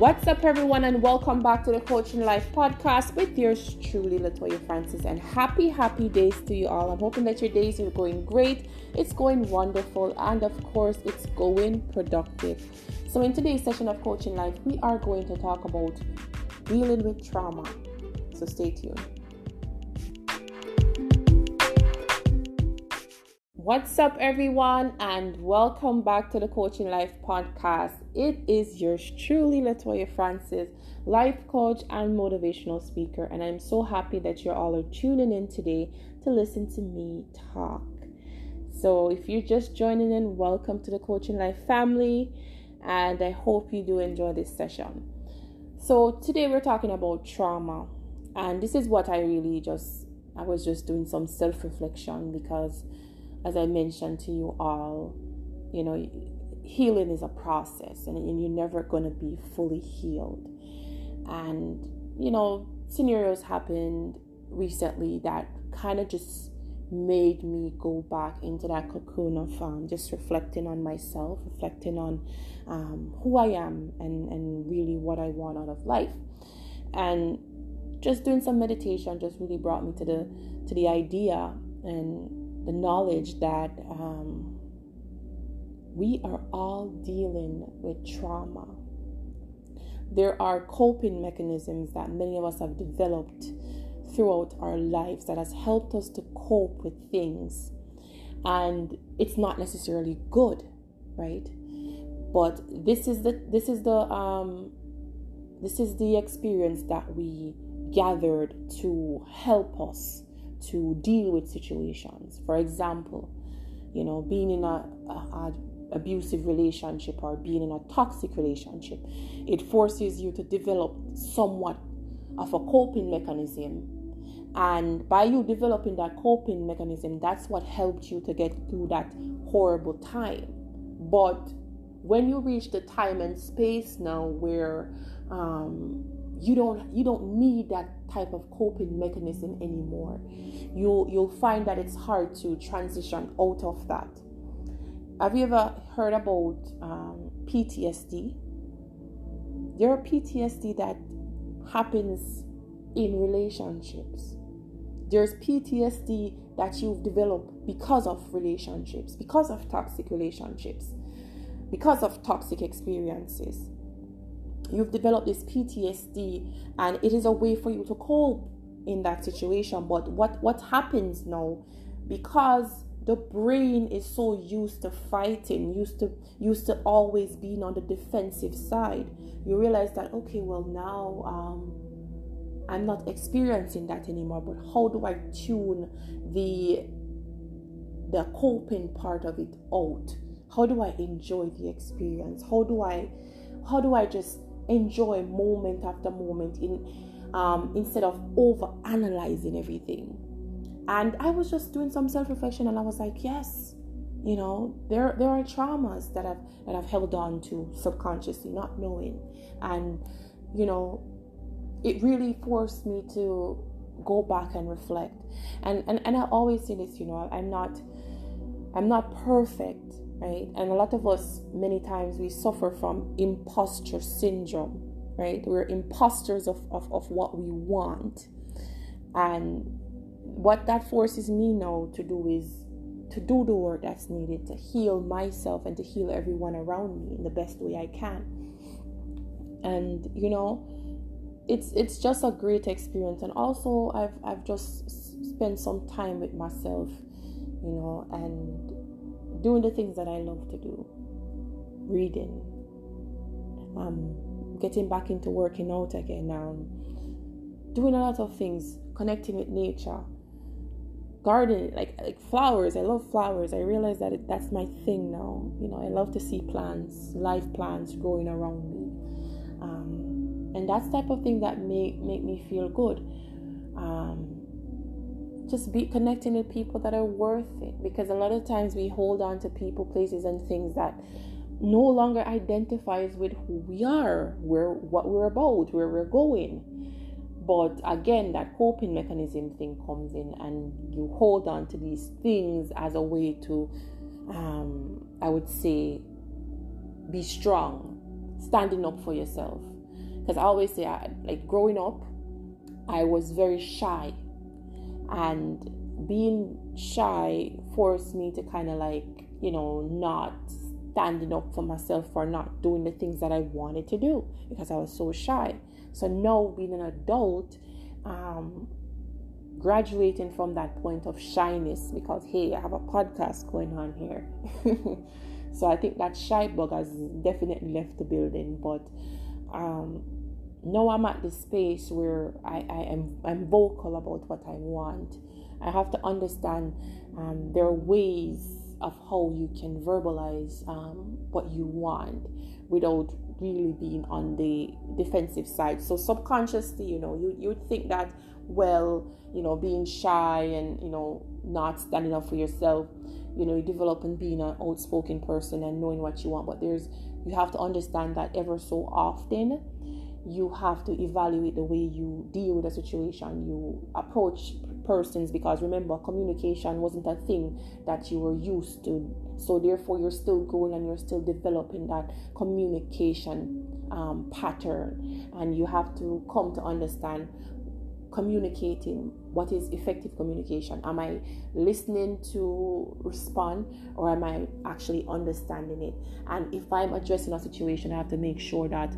What's up, everyone, and welcome back to the Coaching Life podcast with yours truly, Latoya Francis. And happy, happy days to you all. I'm hoping that your days are going great, it's going wonderful, and of course, it's going productive. So, in today's session of Coaching Life, we are going to talk about dealing with trauma. So, stay tuned. What's up, everyone, and welcome back to the Coaching Life podcast. It is yours truly, Latoya Francis, life coach and motivational speaker, and I'm so happy that you're all are tuning in today to listen to me talk. So, if you're just joining in, welcome to the Coaching Life family, and I hope you do enjoy this session. So, today we're talking about trauma, and this is what I really just I was just doing some self reflection because as I mentioned to you all, you know, healing is a process and, and you're never going to be fully healed. And, you know, scenarios happened recently that kind of just made me go back into that cocoon of um, just reflecting on myself, reflecting on um, who I am and, and really what I want out of life. And just doing some meditation just really brought me to the to the idea and the knowledge that um, we are all dealing with trauma. There are coping mechanisms that many of us have developed throughout our lives that has helped us to cope with things. And it's not necessarily good, right? But this is the this is the um this is the experience that we gathered to help us to deal with situations. For example, you know, being in a, a, a abusive relationship or being in a toxic relationship, it forces you to develop somewhat of a coping mechanism. And by you developing that coping mechanism, that's what helped you to get through that horrible time. But when you reach the time and space now where um, you don't you don't need that type of coping mechanism anymore. You you'll find that it's hard to transition out of that. Have you ever heard about um, ptsd there are ptsd that happens in relationships. There's ptsd that you've developed because of relationships because of toxic relationships because of toxic experiences you've developed this PTSD and it is a way for you to cope in that situation. But what what happens now because the brain is so used to fighting used to used to always being on the defensive side you realize that okay well now um, i'm not experiencing that anymore. But how do i tune the the coping part of it out? How do i enjoy the experience? How do i how do i just enjoy moment after moment in um, instead of over analyzing everything. And I was just doing some self reflection, and I was like, yes, you know, there there are traumas that I've that I've held on to subconsciously, not knowing, and you know, it really forced me to go back and reflect. And and and I always say this, you know, I'm not I'm not perfect right? And a lot of us, many times, we suffer from imposter syndrome, right? We're imposters of, of, of what we want. And what that forces me now to do is to do the work that's needed to heal myself and to heal everyone around me in the best way I can. And you know, it's it's just a great experience and also I've I've just spent some time with myself, you know, and doing the things that I love to do, reading, um, getting back into working out again, um, doing a lot of things, connecting with nature, gardening, like like flowers. I love flowers. I realize that it, that's my thing now. You know, I love to see plants, live plants growing around me, um, and that's type of thing that make make me feel good. Um, just be connecting with people that are worth it. Because a lot of times we hold on to people places and things that no longer identifies with who we are. Where what we're about where we're going. But again that coping mechanism thing comes in and you hold on to these things as a way to um, i would say be strong standing up for yourself. Because I always say, I, like growing up, I was very shy, and being shy forced me to kind of like, you know, not standing up for myself for not doing the things that I wanted to do because I was so shy. So now, being an adult, um, graduating from that point of shyness because hey, I have a podcast going on here. so I think that shy bug has definitely left the building, but um, now I'm at the space where I, I am I'm vocal about what I want. I have to understand um, there are ways of how you can verbalize um, what you want without really being on the defensive side. So subconsciously, you know, you you'd think that well, you know, being shy and you know not standing up for yourself, you know, you develop in being an outspoken person and knowing what you want. But there's you have to understand that ever so often you have to evaluate the way you deal with a situation, you approach persons because remember communication wasn't a thing that you were used to. So therefore you're still growing and you're still developing that communication um, pattern. And you have to come to understand communicating. What is effective communication? Am i listening to respond or am i actually understanding it? And if i'm addressing a situation i have to make sure that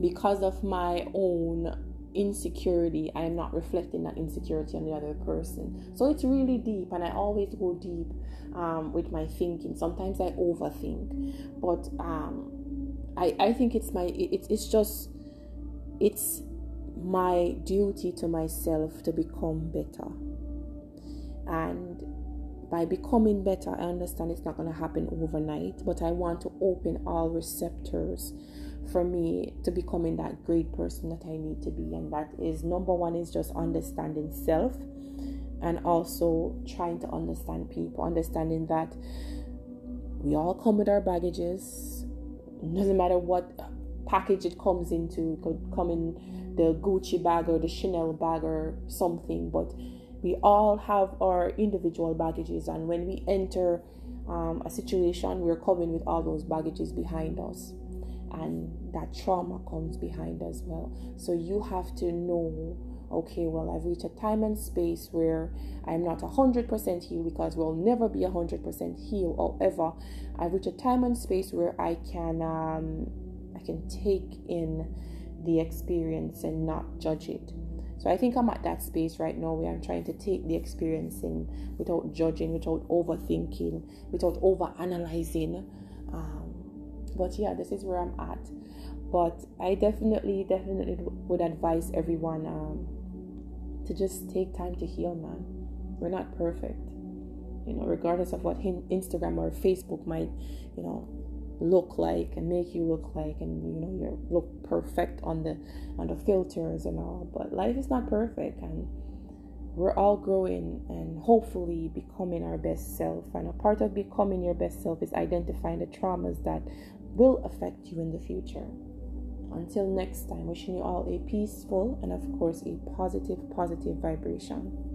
because of my own insecurity i am not reflecting that insecurity on the other person so it's really deep and i always go deep um, with my thinking sometimes i overthink but um, I, I think it's my it, it's just it's my duty to myself to become better. And by becoming better, I understand it's not going to happen overnight, but I want to open all receptors for me to becoming that great person that I need to be. And that is number one is just understanding self and also trying to understand people, understanding that we all come with our baggages. Doesn't matter what package it comes into, it could come in the Gucci bag or the Chanel bag or something, but we all have our individual baggages, and when we enter um, a situation, we're coming with all those baggages behind us, and that trauma comes behind as well. So you have to know okay, well, I've reached a time and space where I'm not 100% healed because we'll never be 100% healed. However, I've reached a time and space where I can um, I can take in the experience and not judge it. So I think I'm at that space right now where I'm trying to take the experience in without judging, without overthinking, without overanalyzing. Um, but yeah, this is where I'm at. But I definitely, definitely would advise everyone um, to just take time to heal, man. We're not perfect, you know, regardless of what Instagram or Facebook might, you know, look like and make you look like and you know you look perfect on the on the filters and all but life is not perfect and we're all growing and hopefully becoming our best self and a part of becoming your best self is identifying the traumas that will affect you in the future. Until next time wishing you all a peaceful and of course a positive positive vibration